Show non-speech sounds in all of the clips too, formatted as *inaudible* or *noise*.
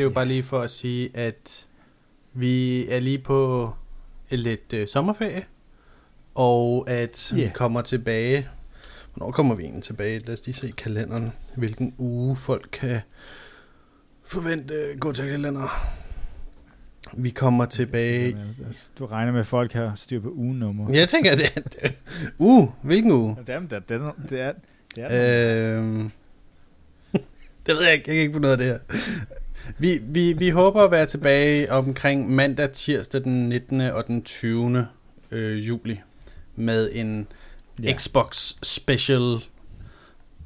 det er jo bare lige for at sige, at vi er lige på lidt øh, sommerferie, og at yeah. vi kommer tilbage. Hvornår kommer vi egentlig tilbage? Lad os lige se kalenderen, hvilken uge folk kan forvente gå til kalender. Vi kommer tilbage... Du regner med, at folk har styr på ugenummer. Jeg tænker, det er... Det, uh, hvilken uge? Det, er, det, er, det er, det er øhm, *laughs* det ved jeg ikke. Jeg kan ikke få noget af det her. Vi, vi, vi håber at være tilbage omkring mandag, tirsdag den 19. og den 20. Øh, juli med en ja. Xbox Special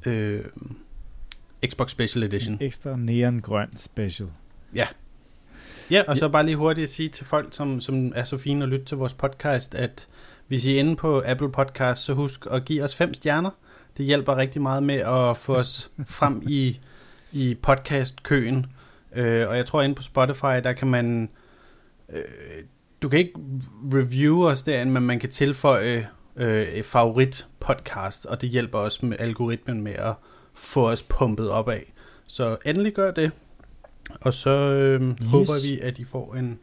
øh, Xbox Special Edition. En ekstra neongrøn special. Ja. Ja, og så bare lige hurtigt at sige til folk, som, som er så fine at lytte til vores podcast, at hvis I er inde på Apple Podcast, så husk at give os fem stjerner. Det hjælper rigtig meget med at få os frem i, i podcast-køen. Øh, og jeg tror, inde på Spotify, der kan man... Øh, du kan ikke review os derinde, men man kan tilføje øh, favorit podcast, og det hjælper også med algoritmen med at få os pumpet op af. Så endelig gør det. Og så øh, yes. håber vi, at I får en,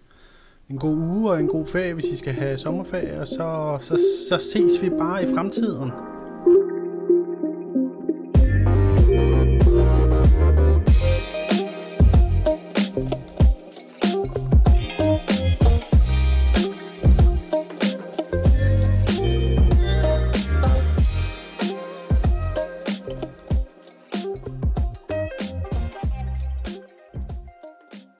en god uge og en god ferie, hvis I skal have sommerferie, og så, så, så ses vi bare i fremtiden.